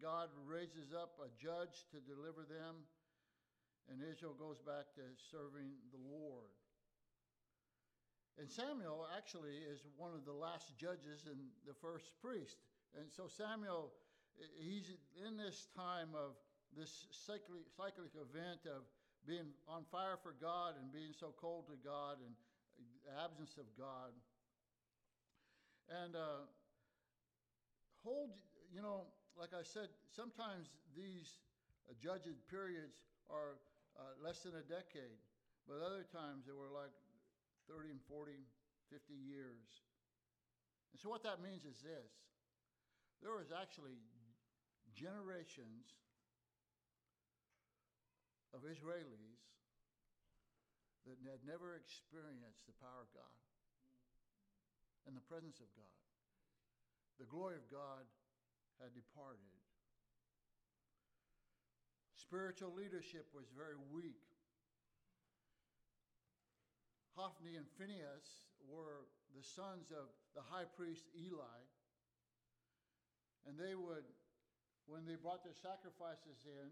God raises up a judge to deliver them, and Israel goes back to serving the Lord. And Samuel actually is one of the last judges and the first priest. And so Samuel, he's in this time of this cyclic, cyclic event of being on fire for God and being so cold to God and absence of God. And uh, hold, you know, like I said, sometimes these uh, judged periods are uh, less than a decade, but other times they were like 30 and 40, 50 years. And so what that means is this there was actually generations of Israelis that had never experienced the power of God and the presence of God. The glory of God had departed. Spiritual leadership was very weak. Hophni and Phinehas were the sons of the high priest Eli. And they would, when they brought their sacrifices in,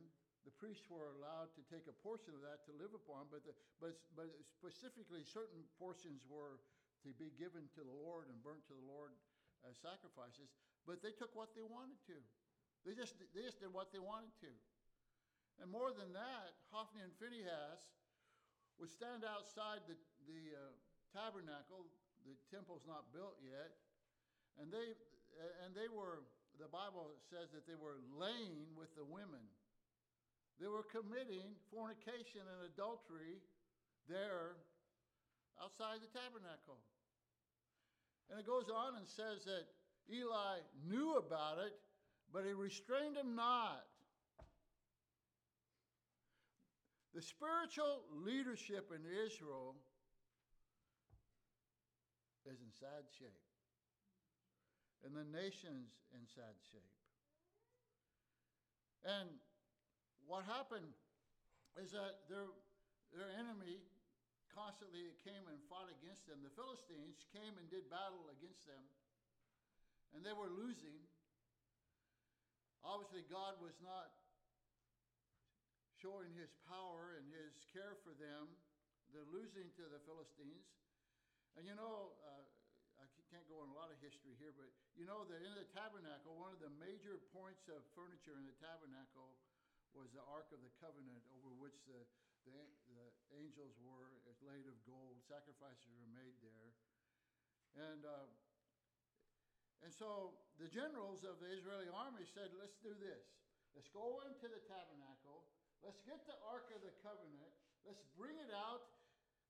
the priests were allowed to take a portion of that to live upon, but, the, but, but specifically, certain portions were to be given to the Lord and burnt to the As sacrifices. But they took what they wanted to. They just, they just did what they wanted to. And more than that, Hophni and Phinehas would stand outside the, the uh, tabernacle. The temple's not built yet. And they, and they were, the Bible says that they were laying with the women. They were committing fornication and adultery there outside the tabernacle. And it goes on and says that Eli knew about it, but he restrained him not. The spiritual leadership in Israel is in sad shape, and the nation's in sad shape. And what happened is that their, their enemy constantly came and fought against them. The Philistines came and did battle against them, and they were losing. Obviously, God was not showing his power and his care for them. They're losing to the Philistines. And you know, uh, I can't go on a lot of history here, but you know that in the tabernacle, one of the major points of furniture in the tabernacle was the Ark of the Covenant, over which the, the, the angels were laid of gold. Sacrifices were made there. And, uh, and so the generals of the Israeli army said, let's do this. Let's go into the tabernacle. Let's get the Ark of the Covenant. Let's bring it out.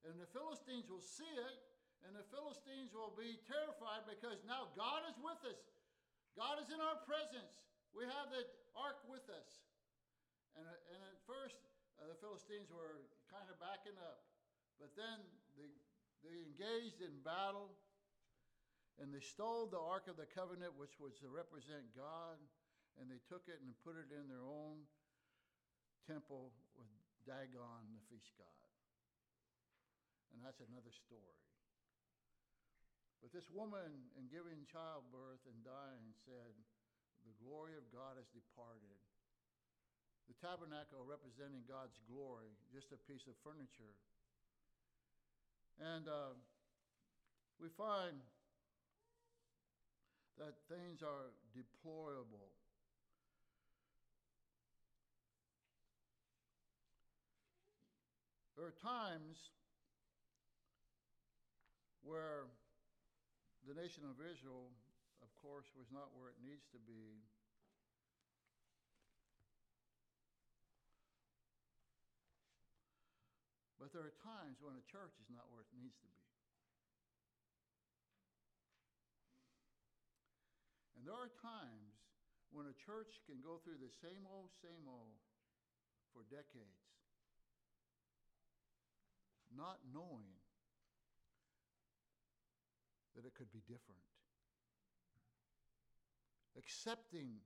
And the Philistines will see it. And the Philistines will be terrified because now God is with us. God is in our presence. We have the ark with us. And, and at first, uh, the Philistines were kind of backing up. But then they, they engaged in battle and they stole the Ark of the Covenant, which was to represent God, and they took it and put it in their own temple with Dagon, the fish god. And that's another story. But this woman, in giving childbirth and dying, said, The glory of God has departed the tabernacle representing God's glory, just a piece of furniture. And uh, we find that things are deplorable. There are times where the nation of Israel, of course, was not where it needs to be. But there are times when a church is not where it needs to be. And there are times when a church can go through the same old, same old for decades, not knowing that it could be different, accepting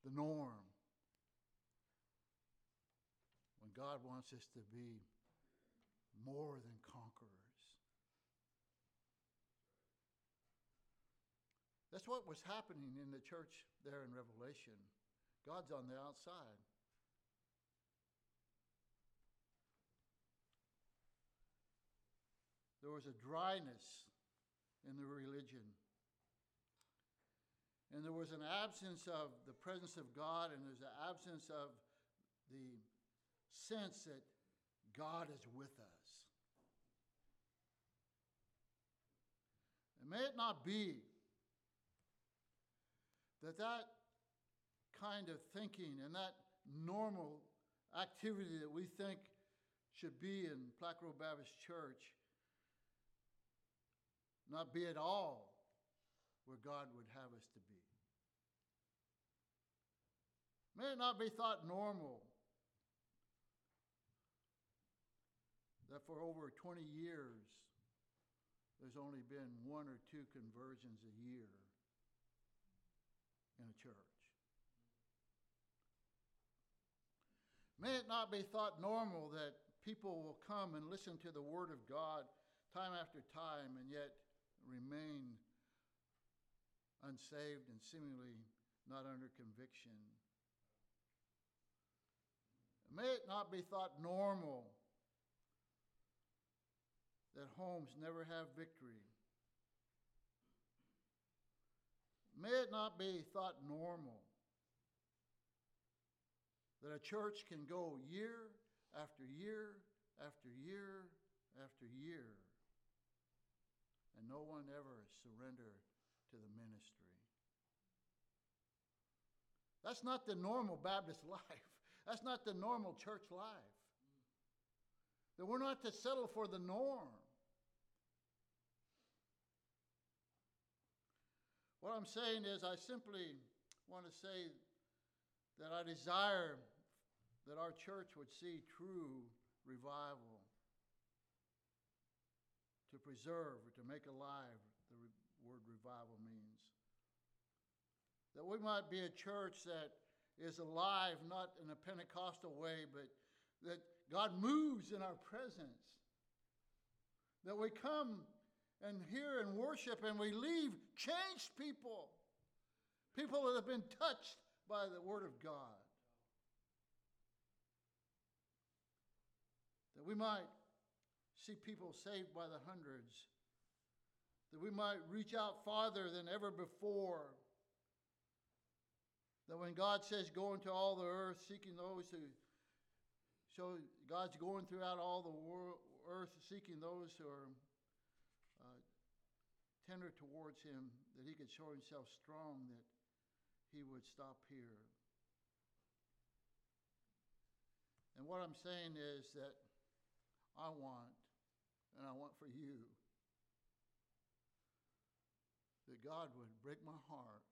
the norm when God wants us to be more than conquerors. That's what was happening in the church there in Revelation. God's on the outside. There was a dryness in the religion. And there was an absence of the presence of God, and there's an absence of the sense that God is with us. And may it not be that that kind of thinking and that normal activity that we think should be in Grove Baptist Church not be at all where God would have us to be. May it not be thought normal that for over 20 years there's only been one or two conversions a year in a church. May it not be thought normal that people will come and listen to the Word of God time after time and yet remain unsaved and seemingly not under conviction. May it not be thought normal that homes never have victory. May it not be thought normal that a church can go year after year after year after year and no one ever surrender to the ministry. That's not the normal Baptist life. That's not the normal church life. That we're not to settle for the norm. What I'm saying is, I simply want to say that I desire that our church would see true revival to preserve or to make alive, the re- word revival means. That we might be a church that is alive, not in a Pentecostal way, but that God moves in our presence. That we come and hear and worship and we leave changed people. People that have been touched by the Word of God. That we might see people saved by the hundreds, that we might reach out farther than ever before. That when God says, Go into all the earth, seeking those who, so God's going throughout all the world, earth, seeking those who are uh, tender towards Him, that He could show Himself strong, that He would stop here. And what I'm saying is that I want and I want for you that God would break my heart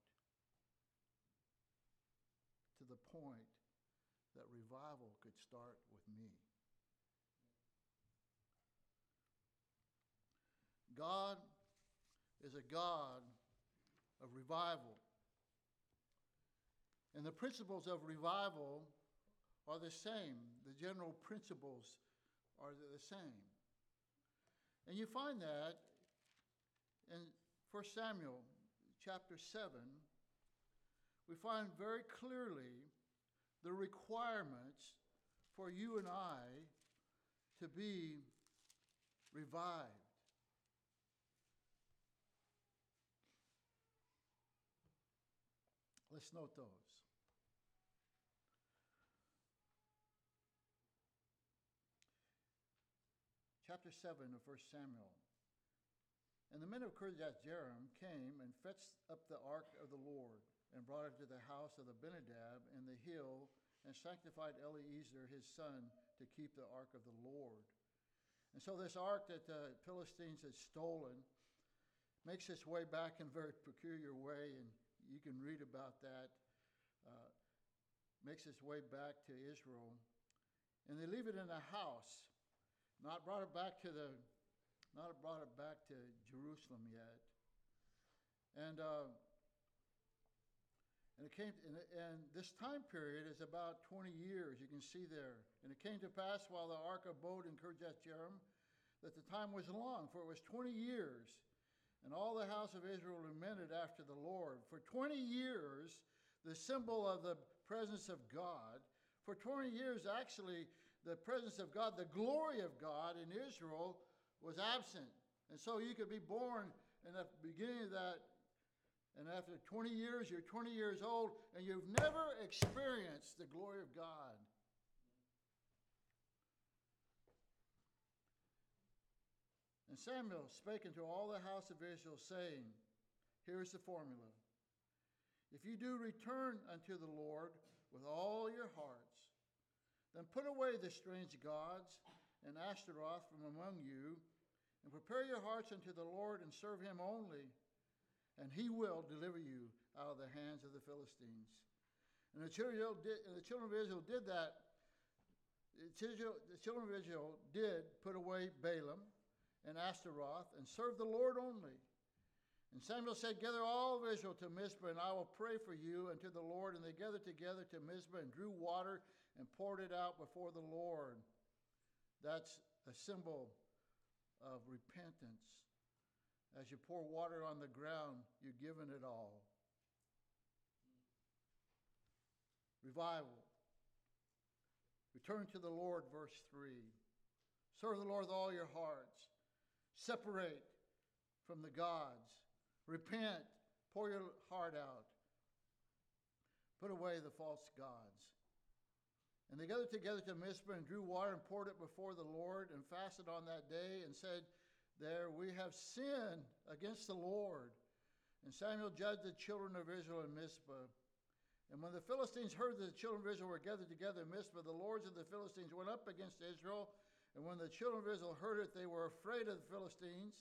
to the point that revival could start with me. God is a God of revival. And the principles of revival are the same. The general principles are the same. And you find that in 1 Samuel chapter 7. We find very clearly the requirements for you and I to be revived. Let's note those. chapter 7 of 1 Samuel. And the men of Kirjath Jearim came and fetched up the ark of the Lord and brought it to the house of Abinadab in the hill and sanctified Eleazar his son to keep the ark of the Lord. And so this ark that the Philistines had stolen makes its way back in a very peculiar way, and you can read about that. Uh, makes its way back to Israel. And they leave it in a house not brought it back to the, not brought it back to Jerusalem yet. And, uh, and it came, and, and this time period is about 20 years, you can see there. And it came to pass while the ark abode in Kirjath Jearim that the time was long, for it was 20 years And all the house of Israel lamented after the Lord. For 20 years, the symbol of the presence of God, for 20 years, actually, the presence of God, the glory of God in Israel was absent. And so you could be born in the beginning of that, and after 20 years, you're 20 years old, and you've never experienced the glory of God. And Samuel spake unto all the house of Israel, saying, Here's the formula. If you do return unto the Lord with all your hearts, then put away the strange gods and Ashtaroth from among you, and prepare your hearts unto the Lord and serve him only, and he will deliver you out of the hands of the Philistines. And the children of Israel did, the children of Israel did that. The children of Israel did put away Baalim and Ashtaroth and serve the Lord only. And Samuel said, Gather all of Israel to Mizpah, and I will pray for you and to the Lord. And they gathered together to Mizpah and drew water and poured it out before the Lord. That's a symbol of repentance. As you pour water on the ground, you're given it all. Revival. Return to the Lord, verse 3. Serve the Lord with all your hearts. Separate from the gods. Repent. Pour your heart out. Put away the false gods. And they gathered together to Mizpah and drew water and poured it before the Lord and fasted on that day and said, There we have sinned against the Lord. And Samuel judged the children of Israel in Mizpah. And when the Philistines heard that the children of Israel were gathered together in Mizpah, the lords of the Philistines went up against Israel and when the children of Israel heard it, they were afraid of the Philistines.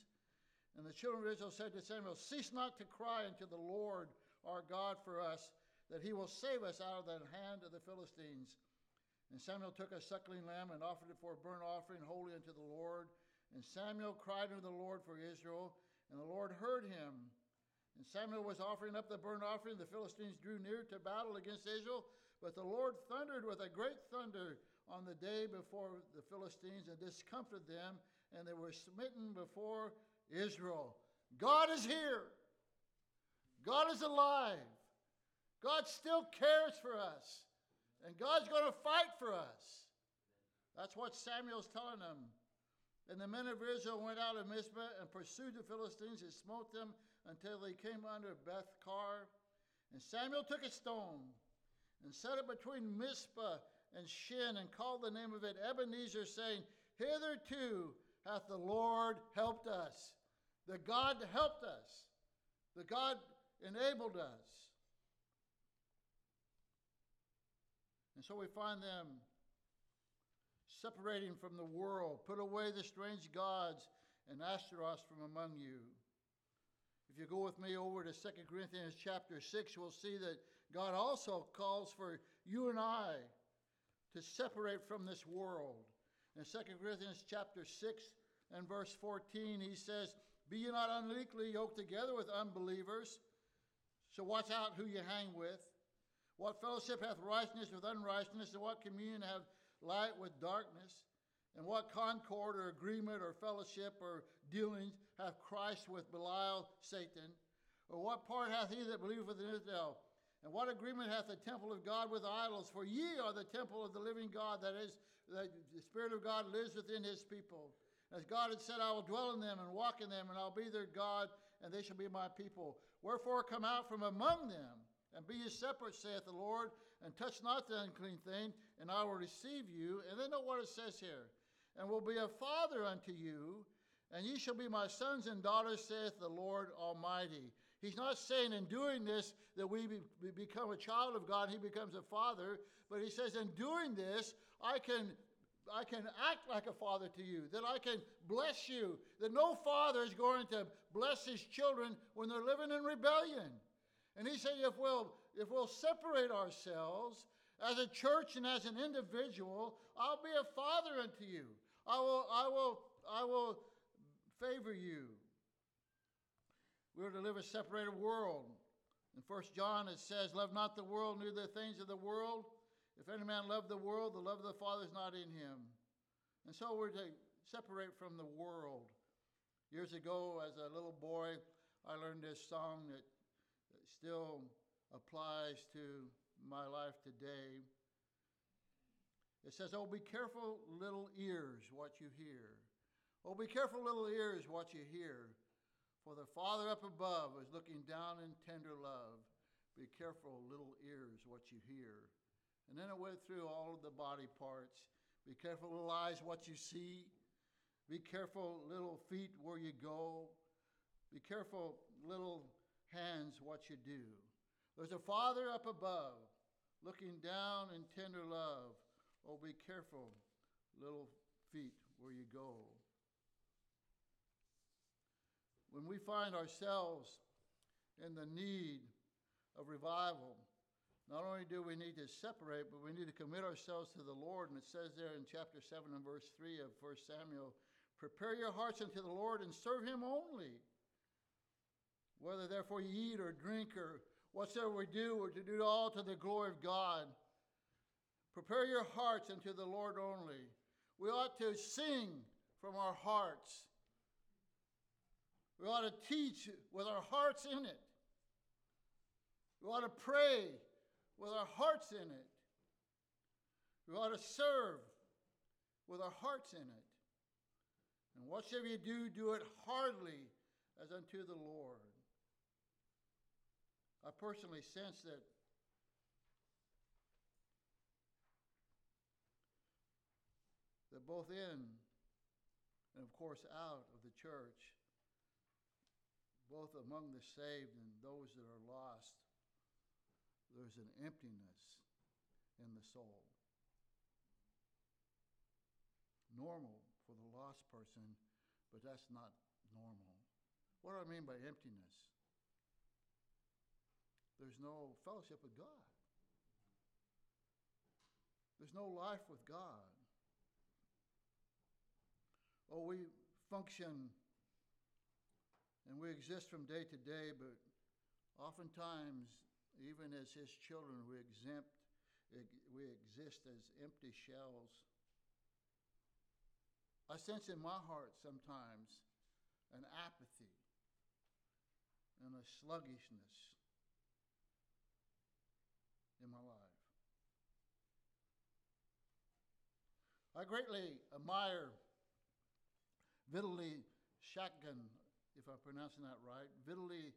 And the children of Israel said to Samuel, Cease not to cry unto the Lord our God for us, that he will save us out of the hand of the Philistines. And Samuel took a suckling lamb and offered it for a burnt offering holy unto the Lord. And Samuel cried unto the Lord for Israel, and the Lord heard him. And Samuel was offering up the burnt offering. The Philistines drew near to battle against Israel, but the Lord thundered with a great thunder on the day before the Philistines and discomfited them, and they were smitten before Israel. God is here. God is alive. God still cares for us. And God's going to fight for us. That's what Samuel's telling them. And the men of Israel went out of Mizpah and pursued the Philistines and smote them until they came under Beth Car. And Samuel took a stone and set it between Mizpah and Shin and called the name of it Ebenezer, saying, Hitherto hath the Lord helped us. The God helped us. The God enabled us. And so we find them separating from the world. Put away the strange gods and Ashtaroth from among you. If you go with me over to 2 Corinthians chapter 6, we'll see that God also calls for you and I to separate from this world. In 2 Corinthians chapter 6 and verse 14, he says, Be ye not unequally yoked together with unbelievers. So watch out who you hang with. What fellowship hath righteousness with unrighteousness, and what communion have light with darkness? And what concord or agreement or fellowship or dealings hath Christ with Belial, Satan? Or what part hath he that believeth in Israel? And what agreement hath the temple of God with idols? For ye are the temple of the living God, that is, the Spirit of God lives within his people. As God had said, I will dwell in them and walk in them, and I'll be their God, and they shall be my people. Wherefore come out from among them, and be ye separate, saith the Lord, and touch not the unclean thing, and I will receive you. And then know what it says here. And will be a father unto you, and ye shall be my sons and daughters, saith the Lord Almighty. He's not saying in doing this that we, be, become a child of God, he becomes a father, but he says in doing this, I can I can act like a father to you, that I can bless you, that no father is going to bless his children when they're living in rebellion. And he said, if we'll, if we'll separate ourselves as a church and as an individual, I'll be a father unto you. I will, I will, I will favor you. We are to live a separated world. In 1 John it says, Love not the world, neither the things of the world. If any man love the world, the love of the Father is not in him. And so we're to separate from the world. Years ago, as a little boy, I learned this song that, that still applies to my life today. It says, Oh, be careful, little ears, what you hear. Oh, be careful, little ears, what you hear. For the Father up above is looking down in tender love. Be careful, little ears, what you hear. And then it went through all of the body parts. Be careful, little eyes, what you see. Be careful, little feet, where you go. Be careful, little hands, what you do. There's a Father up above looking down in tender love. Oh, be careful, little feet, where you go. When we find ourselves in the need of revival, not only do we need to separate, but we need to commit ourselves to the Lord. And it says there in chapter 7 and verse 3 of 1 Samuel prepare your hearts unto the Lord and serve him only. Whether therefore you eat or drink or whatsoever we do, or to do all to the glory of God. Prepare your hearts unto the Lord only. We ought to sing from our hearts. We ought to teach with our hearts in it. We ought to pray with our hearts in it. We ought to serve with our hearts in it. And whatsoever you do, do it heartily as unto the Lord. I personally sense that that both in and of course out of the church, both among the saved and those that are lost, there's an emptiness in the soul. Normal for the lost person, but that's not normal. What do I mean by emptiness? There's no fellowship with God. There's no life with God. Oh, we function and we exist from day to day, but oftentimes, even as His children, we exempt, we exist as empty shells. I sense in my heart sometimes an apathy and a sluggishness in my life. I greatly admire Vitaly Skakun, if I'm pronouncing that right, Vitaly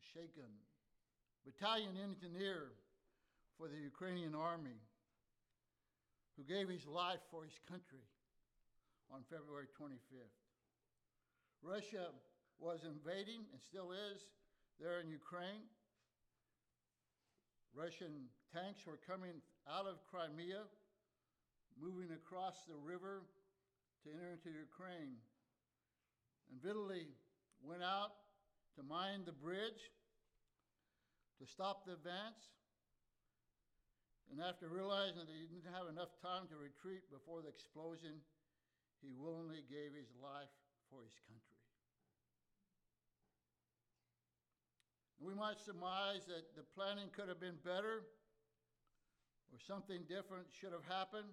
Skakun, battalion engineer for the Ukrainian army, who gave his life for his country on February 25th. Russia was invading and still is there in Ukraine. Russian tanks were coming out of Crimea, moving across the river to enter into Ukraine. And Vitaly went out to mine the bridge to stop the advance. And after realizing that he didn't have enough time to retreat before the explosion, he willingly gave his life for his country. We might surmise that the planning could have been better or something different should have happened.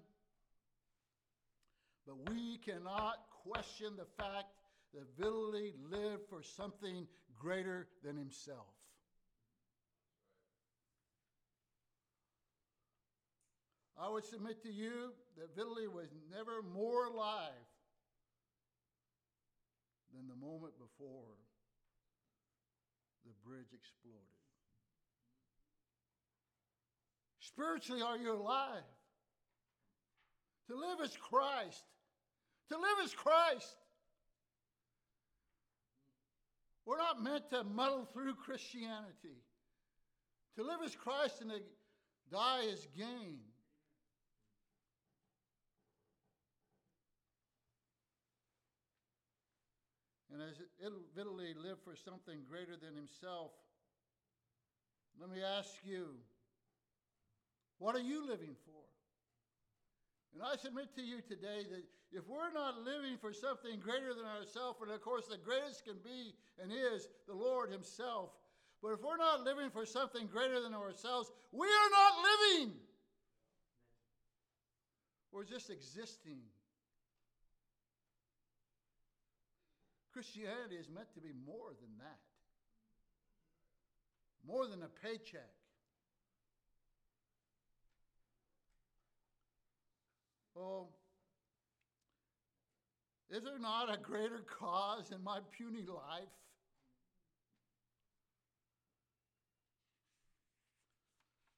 But we cannot question the fact that Vitaly lived for something greater than himself. I would submit to you that Vitaly was never more alive than the moment before the bridge exploded. Spiritually, are you alive? To live as Christ. To live as Christ. We're not meant to muddle through Christianity. To live as Christ and to die as gain. And as Vitaly lived for something greater than himself, let me ask you, what are you living for? And I submit to you today that if we're not living for something greater than ourselves, and of course the greatest can be and is the Lord Himself, but if we're not living for something greater than ourselves, we are not living. We're just existing. Christianity is meant to be more than that, more than a paycheck. Oh, is there not a greater cause in my puny life?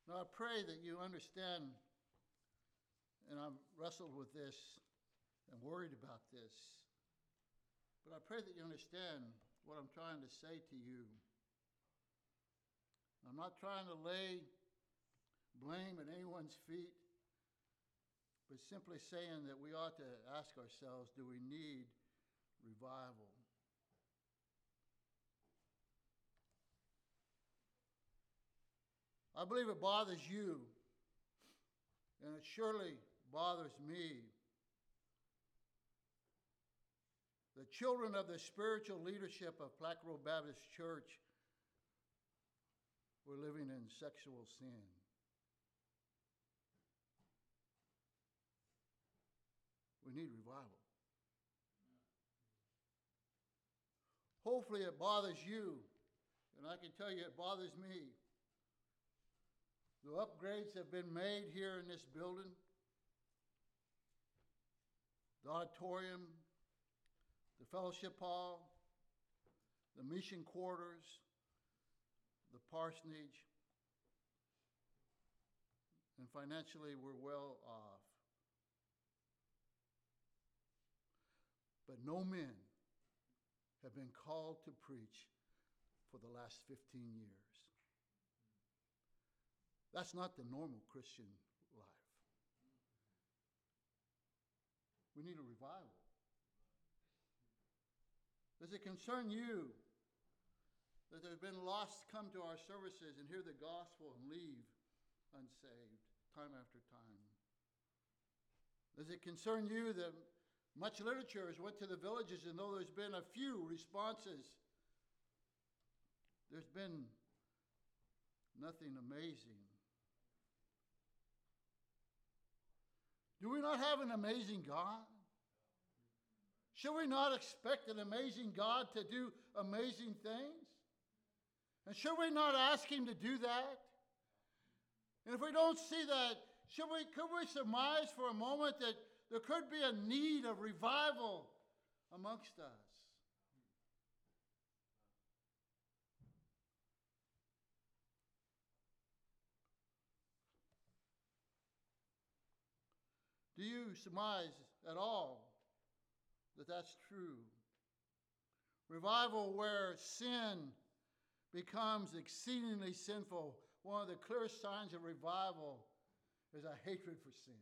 Now, I pray that you understand, and I've wrestled with this and worried about this, but I pray that you understand what I'm trying to say to you. I'm not trying to lay blame at anyone's feet, but simply saying that we ought to ask ourselves do we need revival? I believe it bothers you, and it surely bothers me. The children of the spiritual leadership of Grove Baptist Church were living in sexual sin. We need revival. Hopefully, it bothers you, and I can tell you it bothers me. The upgrades have been made here in this building the auditorium, the fellowship hall, the mission quarters, the parsonage, and financially we're well off. But no men have been called to preach for the last 15 years. That's not the normal Christian life. We need a revival. Does it concern you that there have been lost come to our services and hear the gospel and leave unsaved time after time? Does it concern you that much literature has went to the villages and though there's been a few responses, there's been nothing amazing? Do we not have an amazing God? Should we not expect an amazing God to do amazing things? And should we not ask Him to do that? And if we don't see that, should we, could we surmise for a moment that there could be a need of revival amongst us? Do you surmise at all that that's true? Revival where sin becomes exceedingly sinful. One of the clearest signs of revival is a hatred for sin.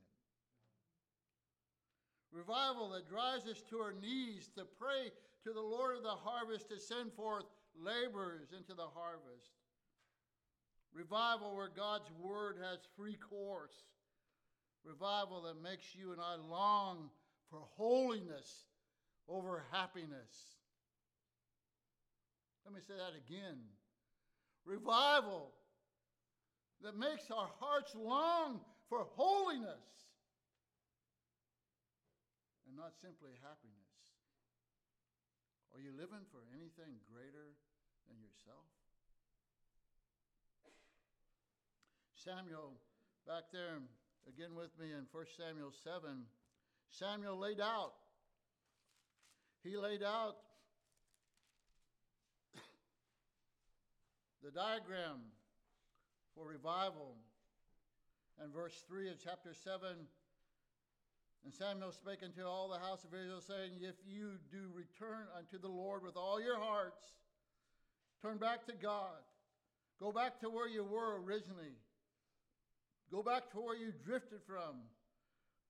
Revival that drives us to our knees to pray to the Lord of the harvest to send forth laborers into the harvest. Revival where God's word has free course Revival that makes you and I long for holiness over happiness. Let me say that again. Revival that makes our hearts long for holiness not simply happiness. Are you living for anything greater than yourself? Samuel, back there again with me in 1 Samuel 7, Samuel laid out. He laid out the diagram for revival. And verse 3 of chapter 7 And Samuel spake unto all the house of Israel, saying, If you do return unto the Lord with all your hearts, turn back to God, go back to where you were originally Go back to where you drifted from.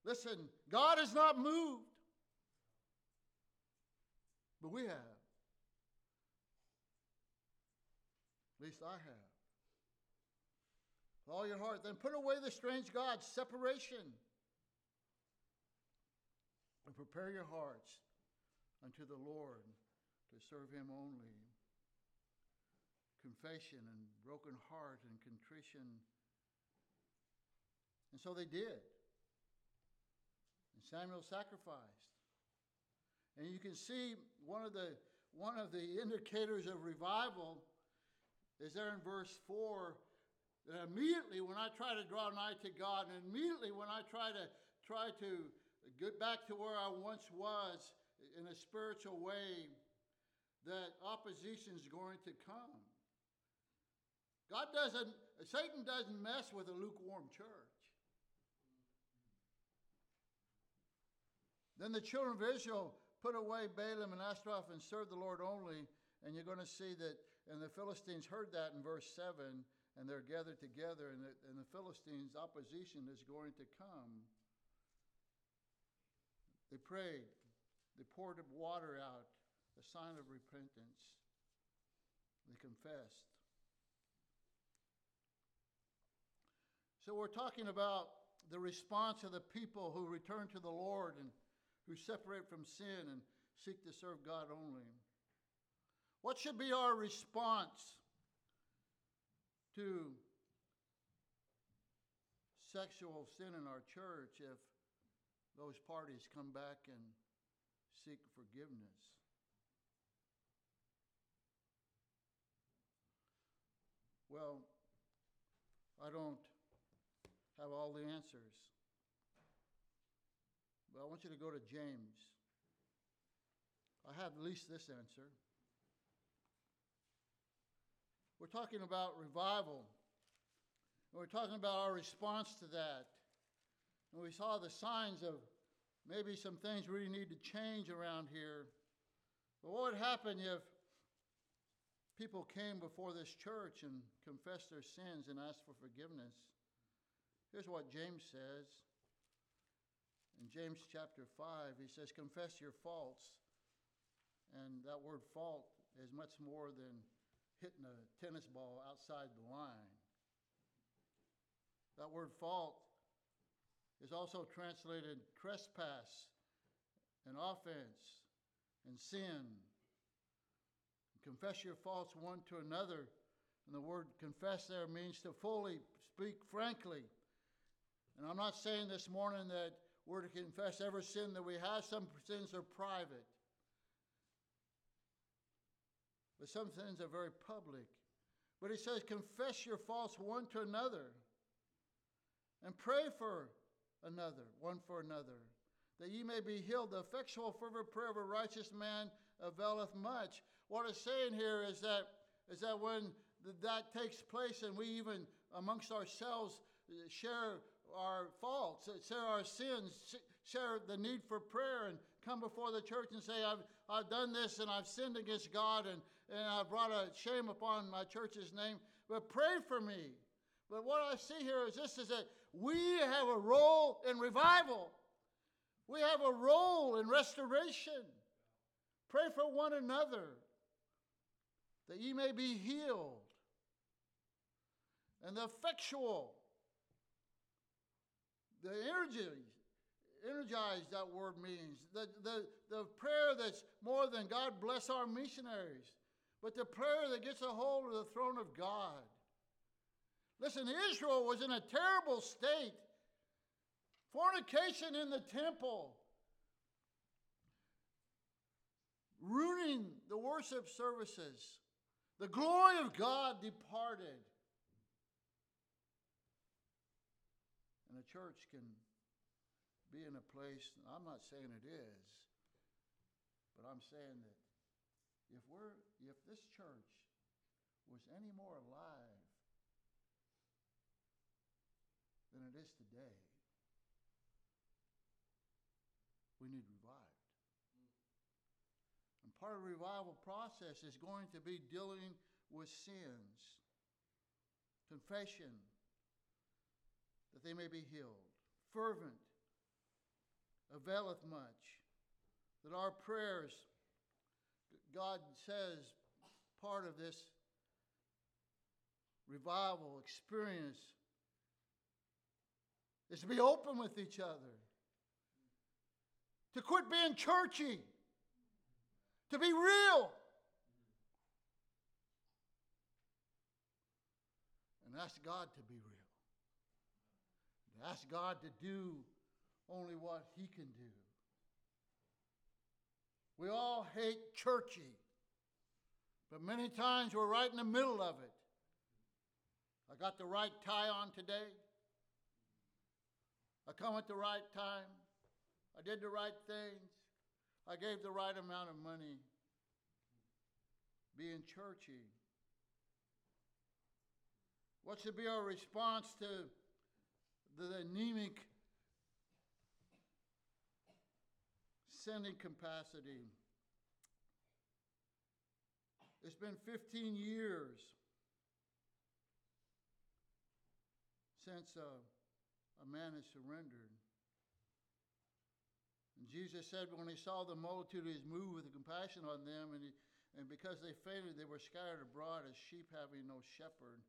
Listen, God is not moved, but we have. At least I have. With all your heart, then put away the strange gods, separation, and prepare your hearts unto the Lord to serve Him only. Confession and broken heart and contrition and so they did. And Samuel sacrificed. And you can see one of the one of the indicators of revival is there in verse 4 that immediately when I try to draw nigh to God, and immediately when I try to try to get back to where I once was in a spiritual way, that opposition is going to come. God doesn't, Satan doesn't mess with a lukewarm church. Then the children of Israel put away Baalim and Ashtaroth and served the Lord only. And you're going to see that, and the Philistines heard that in verse 7, and they're gathered together, and the, and the Philistines' opposition is going to come. They prayed, they poured water out, a sign of repentance. They confessed. So we're talking about the response of the people who return to the Lord and who separate from sin and seek to serve God only. What should be our response to sexual sin in our church if those parties come back and seek forgiveness? Well, I don't have all the answers. But I want you to go to James. I have at least this answer. We're talking about revival. And we're talking about our response to that. And we saw the signs of maybe some things we need to change around here. But what would happen if people came before this church and confessed their sins and asked for forgiveness. Here's what James says. In James chapter 5, he says, Confess your faults. And that word fault is much more than hitting a tennis ball outside the line. That word fault is also translated trespass and offense and sin Confess your faults one to another. And the word confess there means to fully speak frankly. And I'm not saying this morning that we're to confess every sin that we have. Some sins are private. But some sins are very public. But he says, confess your faults one to another. And pray for another, one for another, that ye may be healed. The effectual, fervent prayer of a righteous man availeth much. What it's saying here is that, is that when that takes place and we even amongst ourselves share our faults, share our sins, share the need for prayer, and come before the church and say, I've, I've done this and I've sinned against God and, and I've brought a shame upon my church's name, but pray for me. But what I see here is this is that we have a role in revival. We have a role in restoration. Pray for one another that ye may be healed. And the effectual, the energy, energize that word means. The, the, the prayer that's more than God bless our missionaries, but the prayer that gets a hold of the throne of God. Listen, Israel was in a terrible state. Fornication in the temple, ruining the worship services. The glory of God departed. And a church can be in a place, I'm not saying it is, but I'm saying that if we're if this church was any more alive than it is today, we need revived. And part of the revival process is going to be dealing with sins, confession, that they may be healed, fervent, availeth much, that our prayers, God says, part of this revival experience is to be open with each other, to quit being churchy to be real. And ask God to be real. Ask God to do only what He can do. We all hate churchy. But many times we're right in the middle of it. I got the right tie on today. I come at the right time. I did the right things. I gave the right amount of money. Being churchy. What should be our response to the anemic sending capacity? It's been 15 years since uh, a man has surrendered. And Jesus said when he saw the multitude, he was moved with compassion on them, and, he, and because they fainted, they were scattered abroad as sheep having no shepherd.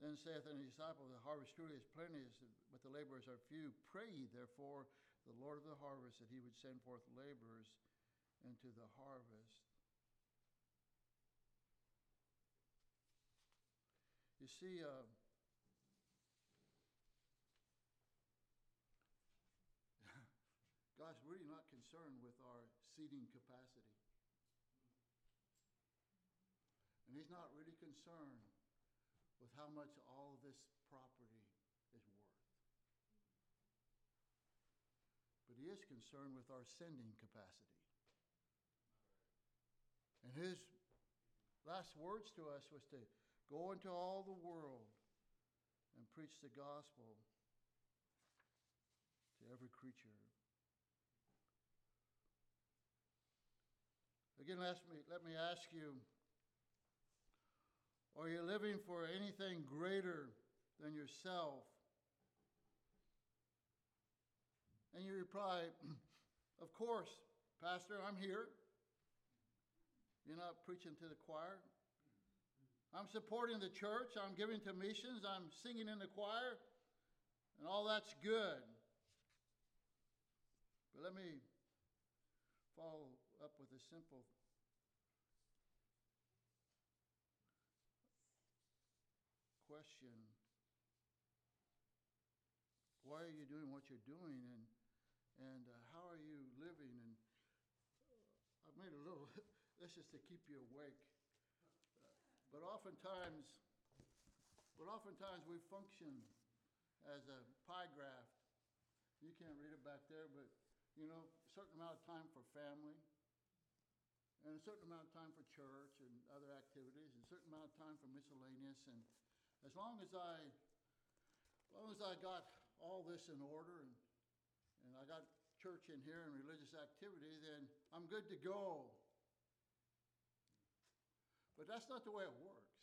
Then saith his disciples, The harvest truly is plenteous, but the laborers are few. Pray ye therefore the Lord of the harvest that he would send forth laborers into the harvest. You see, uh, God's really not concerned with our seating capacity. And He's not really concerned with how much all this property is worth. But He is concerned with our sending capacity. And His last words to us was to go into all the world and preach the gospel to every creature. Again, let me, let me ask you are you living for anything greater than yourself? And you reply, Of course, Pastor, I'm here. You're not preaching to the choir. I'm supporting the church. I'm giving to missions. I'm singing in the choir. And all that's good. But let me follow up with a simple question. Why are you doing what you're doing and and uh, how are you living? And uh, I've made a little this is to keep you awake. Uh, but oftentimes but oftentimes we function as a pie graph. You can't read it back there but you know certain amount of time for family and a certain amount of time for church and other activities, and a certain amount of time for miscellaneous. And as long as I, as long as I got all this in order, and and I got church in here and religious activity, then I'm good to go. But that's not the way it works.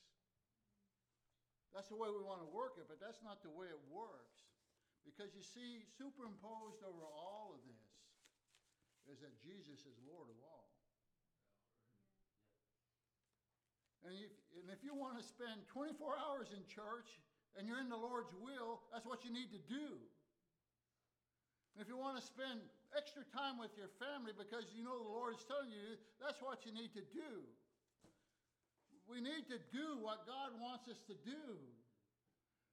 That's the way we want to work it, but that's not the way it works. Because you see, superimposed over all of this is that Jesus is Lord of all. And if, and if you want to spend 24 hours in church and you're in the Lord's will, that's what you need to do. if you want to spend extra time with your family because you know the Lord is telling you, that's what you need to do. We need to do what God wants us to do.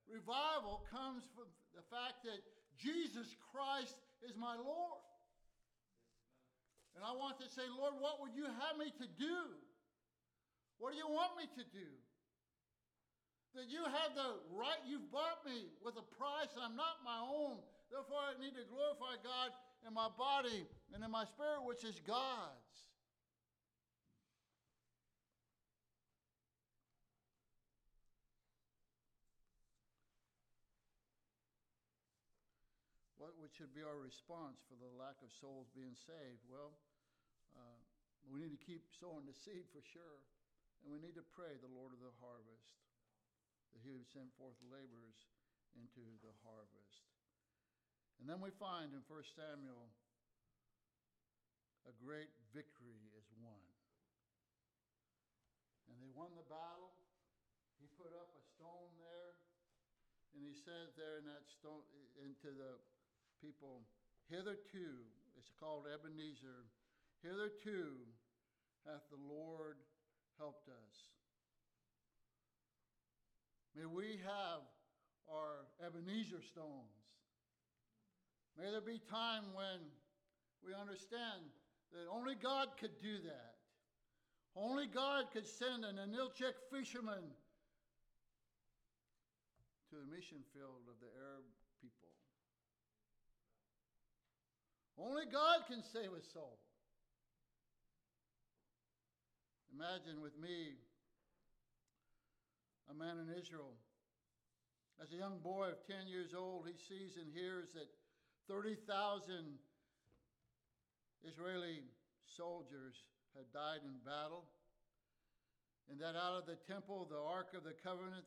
Revival comes from the fact that Jesus Christ is my Lord. And I want to say, Lord, what would you have me to do? What do you want me to do? That you have the right, you've bought me with a price, I'm not my own. Therefore, I need to glorify God in my body and in my spirit, which is God's. What should be our response for the lack of souls being saved? Well, uh, we need to keep sowing the seed for sure. And we need to pray the Lord of the harvest that he would send forth laborers into the harvest. And then we find in 1 Samuel a great victory is won. And they won the battle. He put up a stone there, and he said there in that stone into the people, hitherto, it's called Ebenezer, hitherto hath the Lord helped us. May we have our Ebenezer stones. May there be time when we understand that only God could do that. Only God could send an Anilchek fisherman to the mission field of the Arab people. Only God can save a soul. Imagine with me a man in Israel. As a young boy of 10 years old, he sees and hears that 30,000 Israeli soldiers had died in battle, and that out of the temple, the Ark of the Covenant,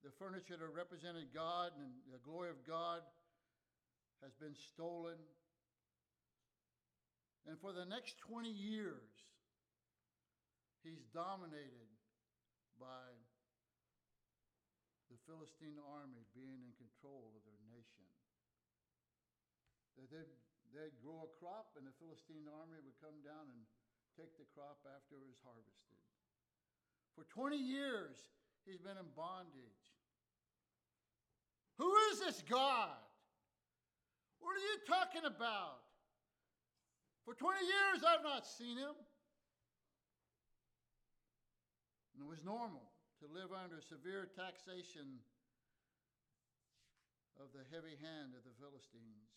the furniture that represented God and the glory of God, has been stolen. And for the next 20 years, he's dominated by the Philistine army being in control of their nation. That they'd, they'd grow a crop, and the Philistine army would come down and take the crop after it was harvested. For 20 years, he's been in bondage. Who is this God? What are you talking about? For 20 years, I've not seen him. And it was normal to live under severe taxation of the heavy hand of the Philistines.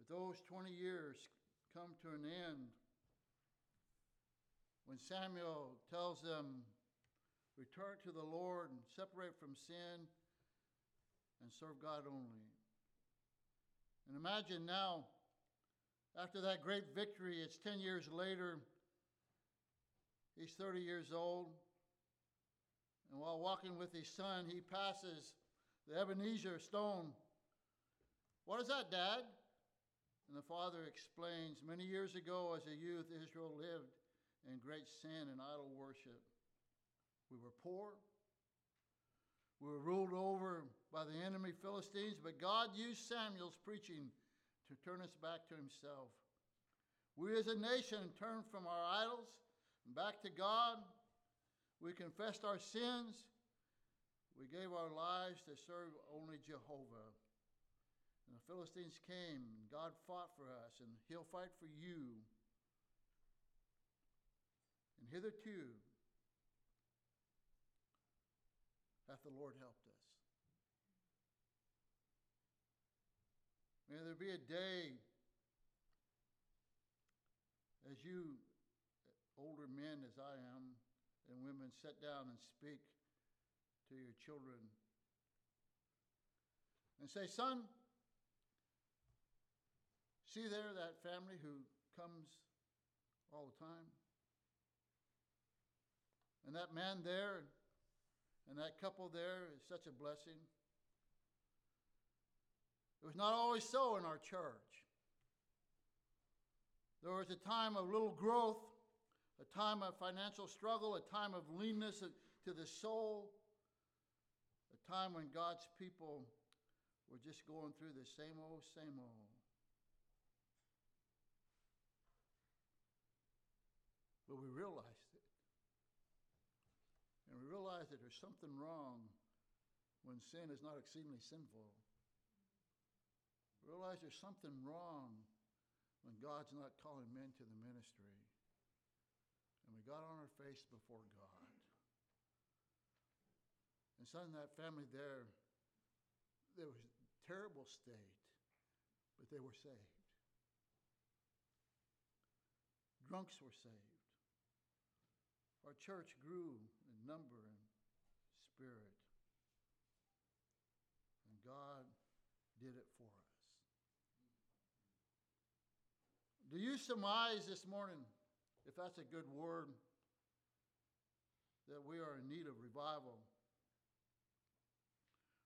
But those 20 years come to an end when Samuel tells them, Return to the Lord and separate from sin and serve God only. And imagine now, after that great victory, it's 10 years later, he's 30 years old. And while walking with his son, he passes the Ebenezer stone. What is that, Dad? And the father explains Many years ago, as a youth, Israel lived in great sin and idol worship. We were poor. We were ruled over by the enemy Philistines, but God used Samuel's preaching to turn us back to himself. We as a nation turned from our idols back to God. We confessed our sins. We gave our lives to serve only Jehovah. And the Philistines came, and God fought for us, and He'll fight for you. And hitherto hath the Lord helped us. May there be a day as you, older men as I am, and women, sit down and speak to your children and say, Son, See there that family who comes all the time? And that man there and that couple there is such a blessing. It was not always so in our church. There was a time of little growth, a time of financial struggle, a time of leanness to the soul, a time when God's people were just going through the same old, same old. But we realized it. And we realized that there's something wrong when sin is not exceedingly sinful. We realize there's something wrong when God's not calling men to the ministry. And we got on our face before God. And son, that family there, there was a terrible state, but they were saved. Drunks were saved. Our church grew in number and spirit. And God did it for us. Do you surmise this morning, if that's a good word, that we are in need of revival?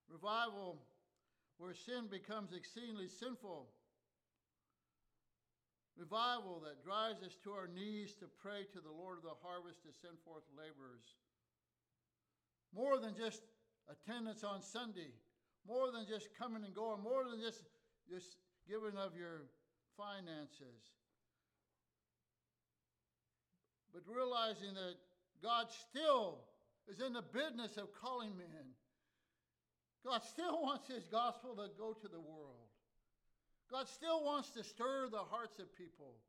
Revival where sin becomes exceedingly sinful Revival that drives us to our knees to pray to the Lord of the harvest to send forth laborers. More than just attendance on Sunday, more than just coming and going, more than just, just giving of your finances. But realizing that God still is in the business of calling men. God still wants his gospel to go to the world. God still wants to stir the hearts of people.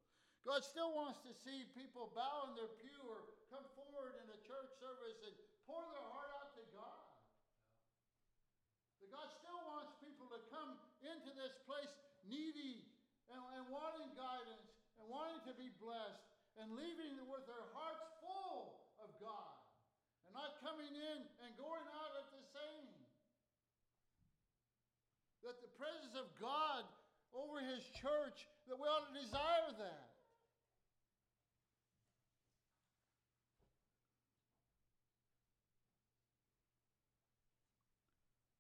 God still wants to see people bow in their pew or come forward in a church service and pour their heart out to God. But God still wants people to come into this place needy and, and wanting guidance and wanting to be blessed and leaving with their hearts full of God and not coming in and going out at the same. That the presence of God over His church, that we ought to desire that.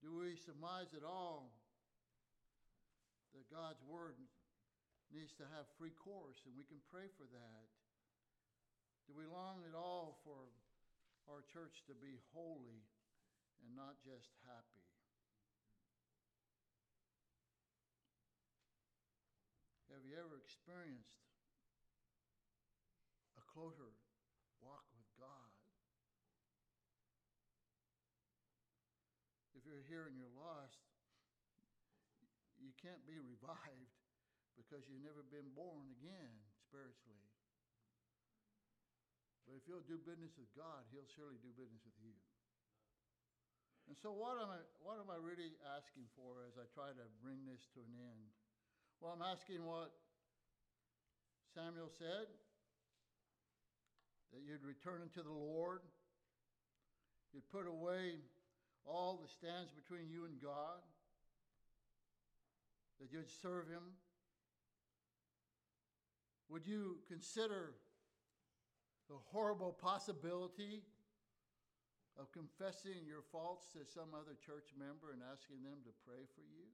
Do we surmise at all that God's Word needs to have free course and we can pray for that? Do we long at all for our church to be holy and not just happy? Have you ever experienced a closer walk with God? If you're here and you're lost, you can't be revived because you've never been born again spiritually. If you'll do business with God, He'll surely do business with you. And so, what am I, what am I really asking for as I try to bring this to an end? Well, I'm asking what Samuel said that you'd return unto the Lord, you'd put away all that stands between you and God, that you'd serve Him? Would you consider the horrible possibility of confessing your faults to some other church member and asking them to pray for you?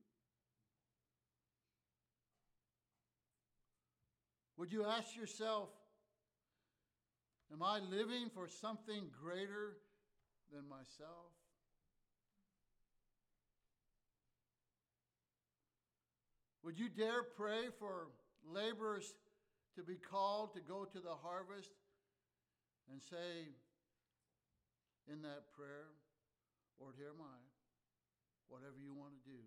Would you ask yourself, Am I living for something greater than myself? Would you dare pray for laborers to be called to go to the harvest and say in that prayer, Lord, here am I, whatever you want to do?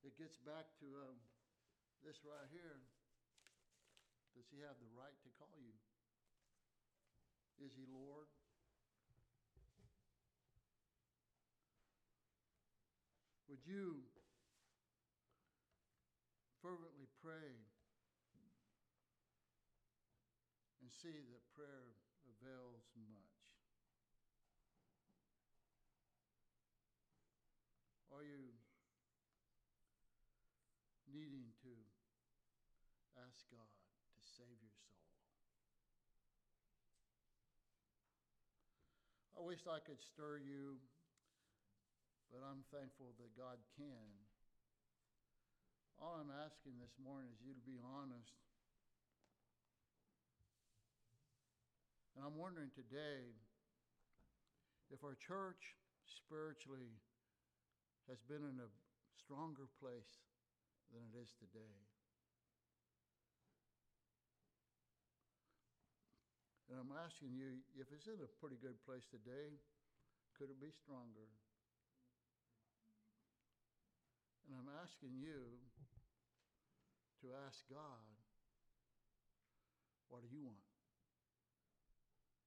It gets back to um, this right here. Does he have the right to call you? Is he Lord? Would you fervently pray and see that prayer avails much? Are you needing to ask God to save your soul? I wish I could stir you but I'm thankful that God can. All I'm asking this morning is you to be honest. And I'm wondering today if our church spiritually has been in a stronger place than it is today. And I'm asking you if it's in a pretty good place today, could it be stronger? And I'm asking you to ask God, what do you want?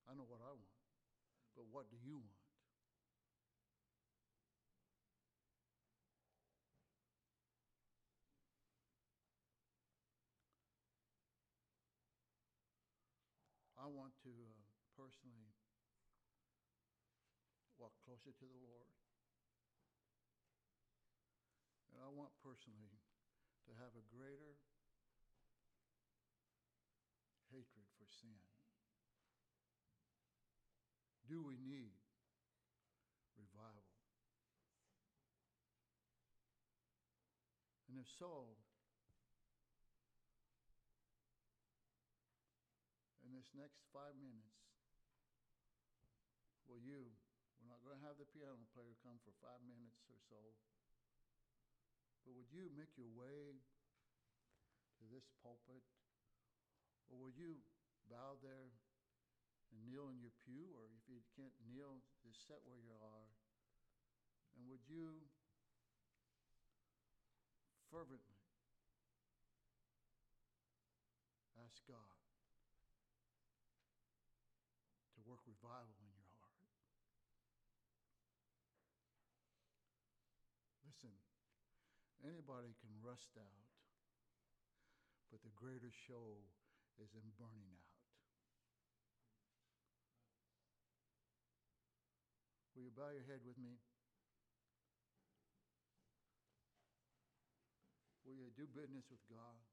I know what I want, but what do you want? I want to uh, personally walk closer to the Lord. And I want personally to have a greater hatred for sin. Do we need revival? And if so, in this next five minutes, will you, we're not going to have the piano player come for five minutes or so. But would you make your way to this pulpit? Or will you bow there and kneel in your pew? Or if you can't kneel, just sit where you are. And would you fervently. Ask God to work revival in your heart. Listen, anybody can rust out, but the greater show is in burning out. Will you bow your head with me? Will you do business with God?